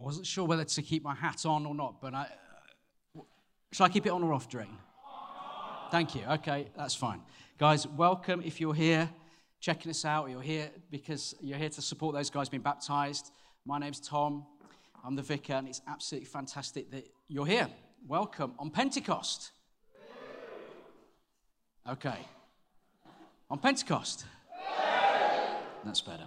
I wasn't sure whether to keep my hat on or not, but I, shall I keep it on or off, Drain? Thank you. Okay, that's fine. Guys, welcome if you're here checking us out, you're here because you're here to support those guys being baptized. My name's Tom. I'm the vicar, and it's absolutely fantastic that you're here. Welcome on Pentecost. Okay. On Pentecost. That's better.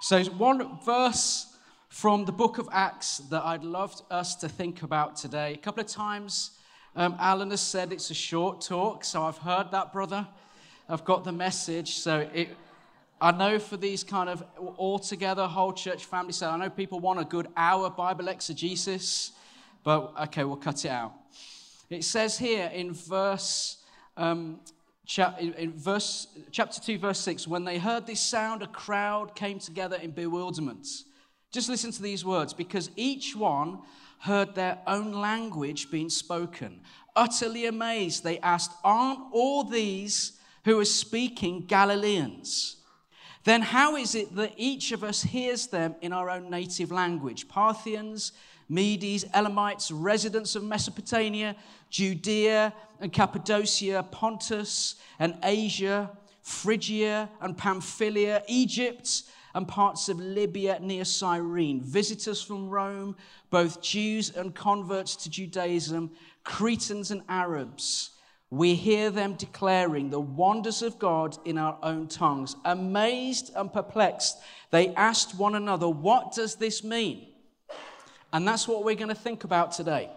So, one verse from the book of Acts that I'd love us to think about today. A couple of times, um, Alan has said it's a short talk, so I've heard that, brother. I've got the message. So, it, I know for these kind of all together, whole church family, so I know people want a good hour Bible exegesis, but okay, we'll cut it out. It says here in verse, um, in verse chapter 2, verse 6 when they heard this sound, a crowd came together in bewilderment. Just listen to these words because each one heard their own language being spoken. Utterly amazed, they asked, Aren't all these who are speaking Galileans? then how is it that each of us hears them in our own native language? Parthians, Medes, Elamites, residents of Mesopotamia, Judea and Cappadocia, Pontus and Asia, Phrygia and Pamphylia, Egypt and parts of Libya near Cyrene, visitors from Rome, both Jews and converts to Judaism, Cretans and Arabs we hear them declaring the wonders of God in our own tongues. Amazed and perplexed, they asked one another, What does this mean? And that's what we're going to think about today.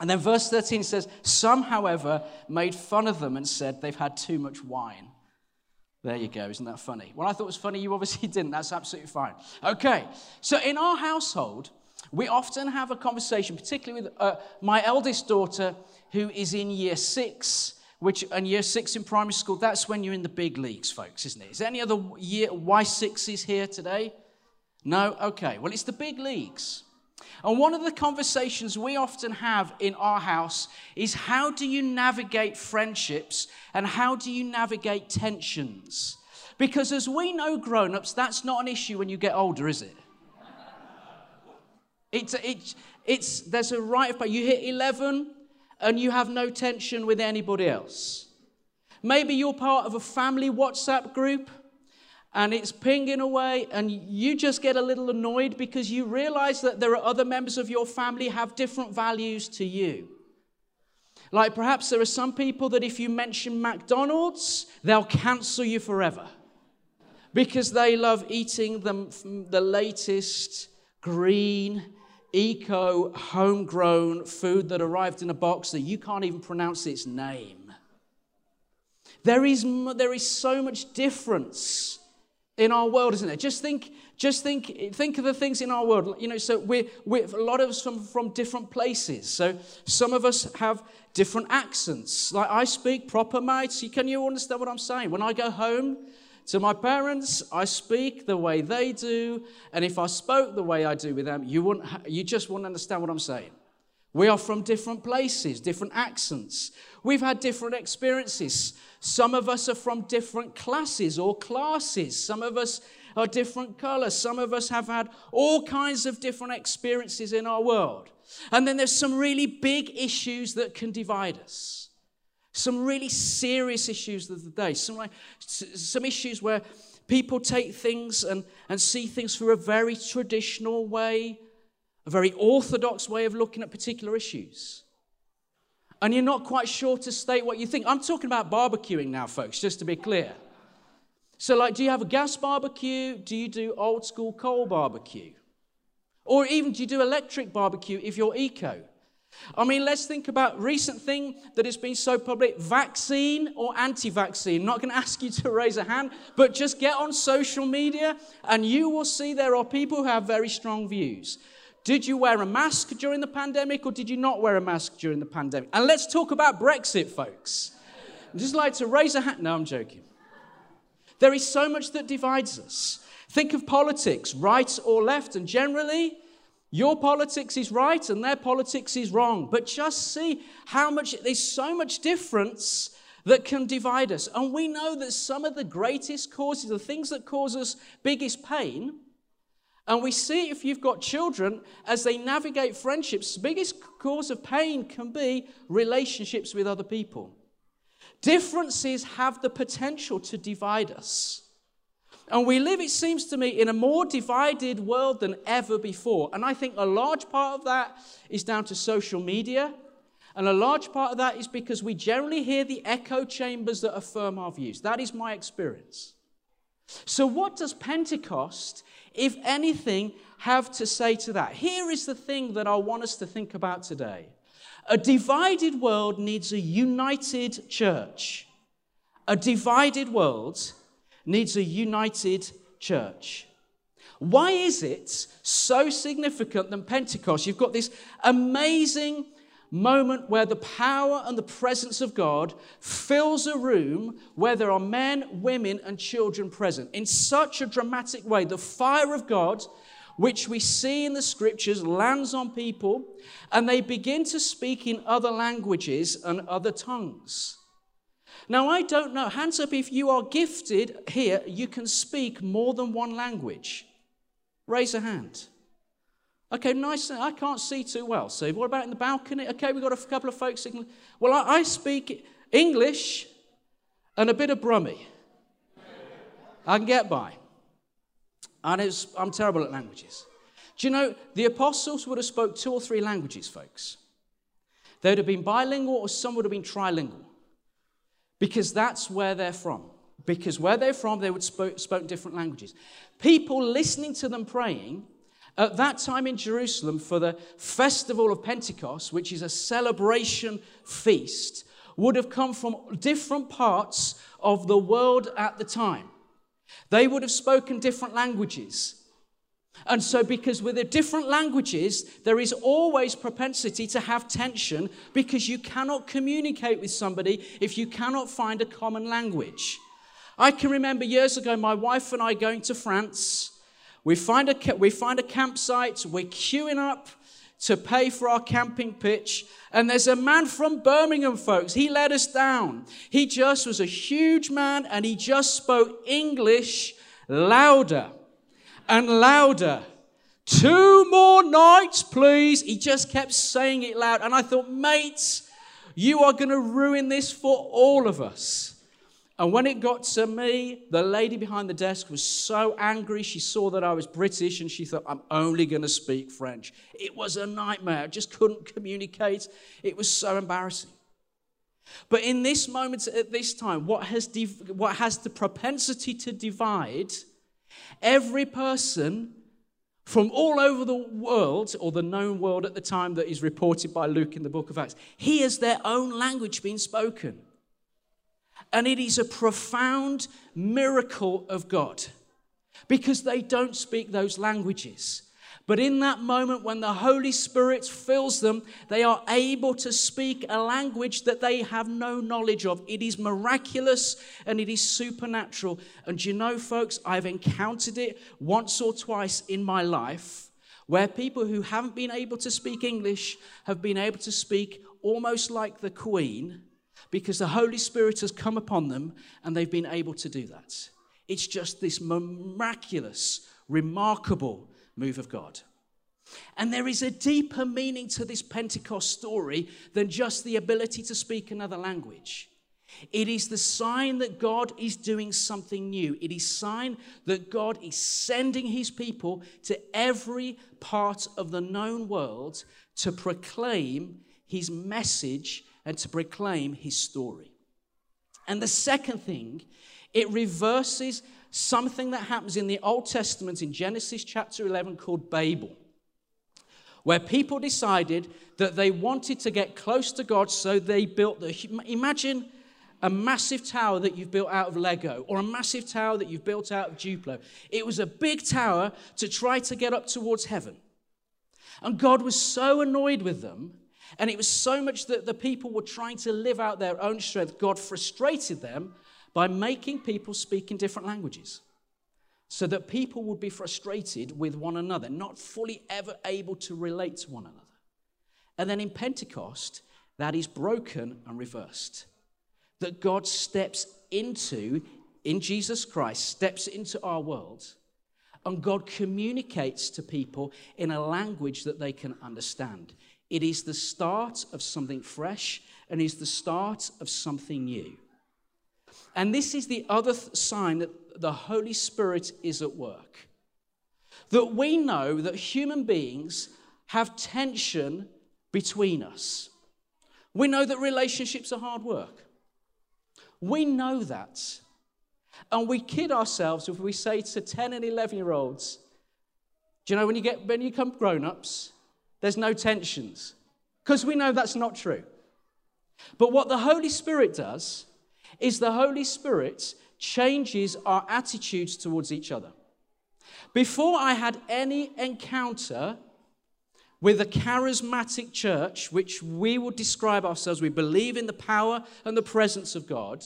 And then verse 13 says, Some, however, made fun of them and said they've had too much wine. There you go. Isn't that funny? Well, I thought it was funny. You obviously didn't. That's absolutely fine. Okay. So in our household, we often have a conversation, particularly with uh, my eldest daughter who is in year six, which and year six in primary school, that's when you're in the big leagues, folks, isn't it? Is there any other year Y6s here today? No? Okay. Well, it's the big leagues. And one of the conversations we often have in our house is how do you navigate friendships and how do you navigate tensions? Because as we know, grown ups, that's not an issue when you get older, is it? It's, it's, it's, there's a right of, you hit 11, and you have no tension with anybody else. Maybe you're part of a family WhatsApp group and it's pinging away and you just get a little annoyed because you realize that there are other members of your family have different values to you. Like perhaps there are some people that if you mention McDonald's, they'll cancel you forever because they love eating the, the latest green eco, homegrown food that arrived in a box that you can't even pronounce its name. There is, there is so much difference in our world, isn't there? Just think, just think, think of the things in our world. You know, so we're, we're a lot of us from, from different places. So some of us have different accents. Like I speak proper, mate. Can you understand what I'm saying? When I go home, to my parents, I speak the way they do, and if I spoke the way I do with them, you, wouldn't, you just wouldn't understand what I'm saying. We are from different places, different accents. We've had different experiences. Some of us are from different classes or classes. Some of us are different colors. Some of us have had all kinds of different experiences in our world. And then there's some really big issues that can divide us. Some really serious issues of the day. Some, like, some issues where people take things and, and see things through a very traditional way, a very orthodox way of looking at particular issues. And you're not quite sure to state what you think. I'm talking about barbecuing now, folks, just to be clear. So, like, do you have a gas barbecue? Do you do old school coal barbecue? Or even do you do electric barbecue if you're eco? I mean, let's think about recent thing that has been so public, vaccine or anti-vaccine. Not going to ask you to raise a hand, but just get on social media and you will see there are people who have very strong views. Did you wear a mask during the pandemic or did you not wear a mask during the pandemic? And let's talk about Brexit, folks. I'd just like to raise a hand. No, I'm joking. There is so much that divides us. Think of politics, right or left, and generally, your politics is right and their politics is wrong. But just see how much, there's so much difference that can divide us. And we know that some of the greatest causes, the things that cause us biggest pain, And we see if you've got children, as they navigate friendships, the biggest cause of pain can be relationships with other people. Differences have the potential to divide us. And we live, it seems to me, in a more divided world than ever before. And I think a large part of that is down to social media. And a large part of that is because we generally hear the echo chambers that affirm our views. That is my experience. So, what does Pentecost, if anything, have to say to that? Here is the thing that I want us to think about today. A divided world needs a united church. A divided world needs a united church. Why is it so significant than Pentecost? You've got this amazing moment where the power and the presence of God fills a room where there are men, women, and children present in such a dramatic way. The fire of God, which we see in the scriptures, lands on people and they begin to speak in other languages and other tongues. Now, I don't know. Hands up if you are gifted here, you can speak more than one language. Raise a hand. Okay, nice. I can't see too well. So, what about in the balcony? Okay, we've got a couple of folks. Well, I, I, speak English and a bit of Brummy. I can get by. And I'm terrible at languages. Do you know, the apostles would have spoke two or three languages, folks. They would have been bilingual or some would have been trilingual. Because that's where they're from. Because where they're from, they would spoke, spoke different languages. People listening to them praying at that time in Jerusalem for the festival of Pentecost, which is a celebration feast, would have come from different parts of the world at the time. They would have spoken different languages. And so, because with the different languages, there is always propensity to have tension because you cannot communicate with somebody if you cannot find a common language. I can remember years ago my wife and I going to France we find a, we find a campsite, we're queuing up to pay for our camping pitch. And there's a man from Birmingham, folks. He let us down. He just was a huge man and he just spoke English louder and louder. Two more nights, please. He just kept saying it loud. And I thought, mates, you are going to ruin this for all of us. And when it got to me, the lady behind the desk was so angry. She saw that I was British and she thought, I'm only going to speak French. It was a nightmare. I just couldn't communicate. It was so embarrassing. But in this moment, at this time, what has, what has the propensity to divide every person from all over the world, or the known world at the time that is reported by Luke in the book of Acts, hears their own language being spoken. And it is a profound miracle of God because they don't speak those languages. But in that moment, when the Holy Spirit fills them, they are able to speak a language that they have no knowledge of. It is miraculous and it is supernatural. And you know, folks, I've encountered it once or twice in my life where people who haven't been able to speak English have been able to speak almost like the Queen because the Holy Spirit has come upon them and they've been able to do that. It's just this miraculous, remarkable move of God. And there is a deeper meaning to this Pentecost story than just the ability to speak another language. It is the sign that God is doing something new. It is sign that God is sending his people to every part of the known world to proclaim his message and to proclaim his story. And the second thing, it reverses something that happens in the Old Testament in Genesis chapter 11 called Babel, where people decided that they wanted to get close to God, so they built the. Imagine a massive tower that you've built out of Lego or a massive tower that you've built out of Duplo. It was a big tower to try to get up towards heaven. And God was so annoyed with them and it was so much that the people were trying to live out their own strength. God frustrated them by making people speak in different languages so that people would be frustrated with one another, not fully ever able to relate to one another. And then in Pentecost, that is broken and reversed. That God steps into, in Jesus Christ, steps into our world And God communicates to people in a language that they can understand. It is the start of something fresh and is the start of something new. And this is the other th- sign that the Holy Spirit is at work. That we know that human beings have tension between us. We know that relationships are hard work. We know that. And we kid ourselves if we say to 10 and 11 year olds, do you know when you get when you come grown ups, there's no tensions? Because we know that's not true. But what the Holy Spirit does is the Holy Spirit changes our attitudes towards each other. Before I had any encounter with a charismatic church, which we would describe ourselves, we believe in the power and the presence of God.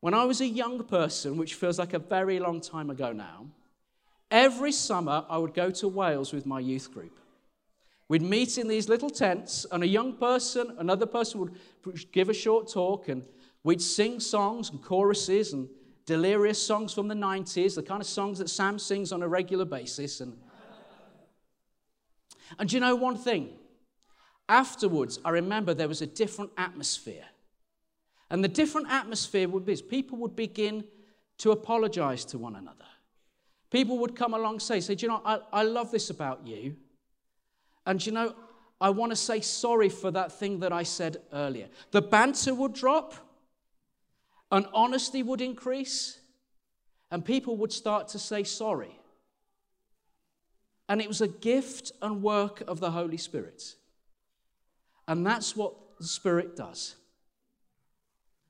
When I was a young person, which feels like a very long time ago now, every summer I would go to Wales with my youth group. We'd meet in these little tents, and a young person, another person would give a short talk, and we'd sing songs and choruses and Delirious songs from the 90s, the kind of songs that Sam sings on a regular basis. And and you know one thing? Afterwards, I remember there was a different atmosphere. And the different atmosphere would be people would begin to apologize to one another. People would come along say, say, do you know, I, I love this about you. And you know, I want to say sorry for that thing that I said earlier. The banter would drop, and honesty would increase, and people would start to say sorry. And it was a gift and work of the Holy Spirit. And that's what the Spirit does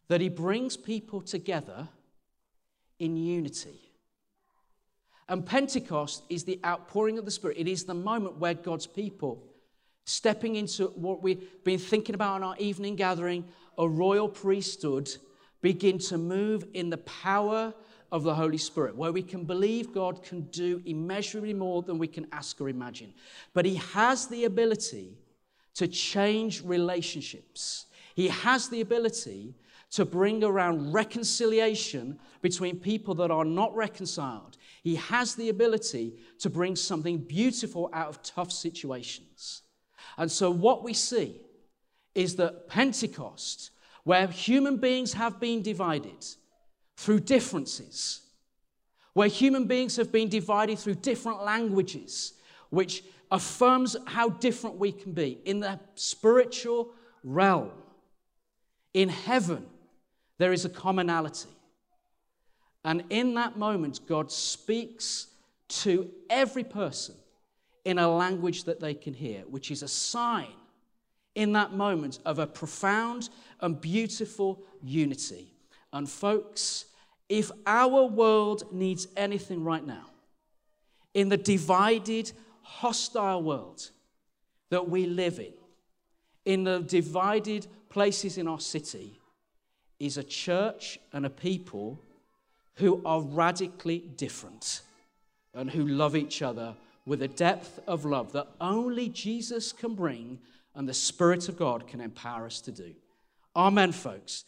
that He brings people together in unity. And Pentecost is the outpouring of the Spirit. It is the moment where God's people, stepping into what we've been thinking about in our evening gathering, a royal priesthood, begin to move in the power of the Holy Spirit, where we can believe God can do immeasurably more than we can ask or imagine. But He has the ability to change relationships, He has the ability to bring around reconciliation between people that are not reconciled. He has the ability to bring something beautiful out of tough situations. And so, what we see is that Pentecost, where human beings have been divided, through differences, where human beings have been divided through different languages, which affirms how different we can be in the spiritual realm. In heaven, there is a commonality. And in that moment, God speaks to every person in a language that they can hear, which is a sign in that moment of a profound and beautiful unity. And, folks, if our world needs anything right now, in the divided, hostile world that we live in, in the divided places in our city, is a church and a people who are radically different and who love each other with a depth of love that only Jesus can bring and the Spirit of God can empower us to do. Amen, folks.